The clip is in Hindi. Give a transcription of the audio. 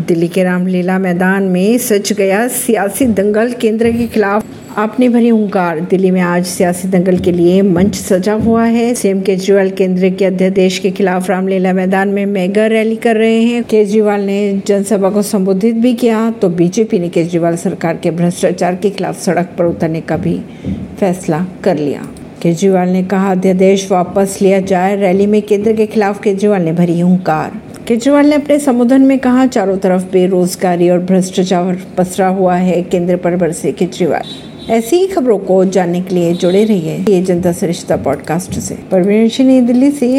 दिल्ली के रामलीला मैदान में सच गया सियासी दंगल केंद्र के खिलाफ आपने भरी हुंकार। दिल्ली में आज सियासी दंगल के लिए मंच सजा हुआ है। सीएम केजरीवाल केंद्र के अध्यादेश के खिलाफ रामलीला मैदान में मेगा रैली कर रहे हैं। केजरीवाल ने जनसभा को संबोधित भी किया तो बीजेपी ने केजरीवाल सरकार के भ्रष्टाचार के खिलाफ सड़क पर उतरने का भी फैसला कर लिया। केजरीवाल ने कहा, अध्यादेश वापस लिया जाए। रैली में केंद्र के खिलाफ केजरीवाल ने भरी हुंकार। केजरीवाल ने अपने संबोधन में कहा, चारों तरफ़ बेरोजगारी और भ्रष्टाचार पसरा हुआ है, केंद्र पर बरसे केजरीवाल। ऐसी ही खबरों को जानने के लिए जुड़े रहिए ये जनता सरिश्ता पॉडकास्ट से। परवीन सिंह दिल्ली से।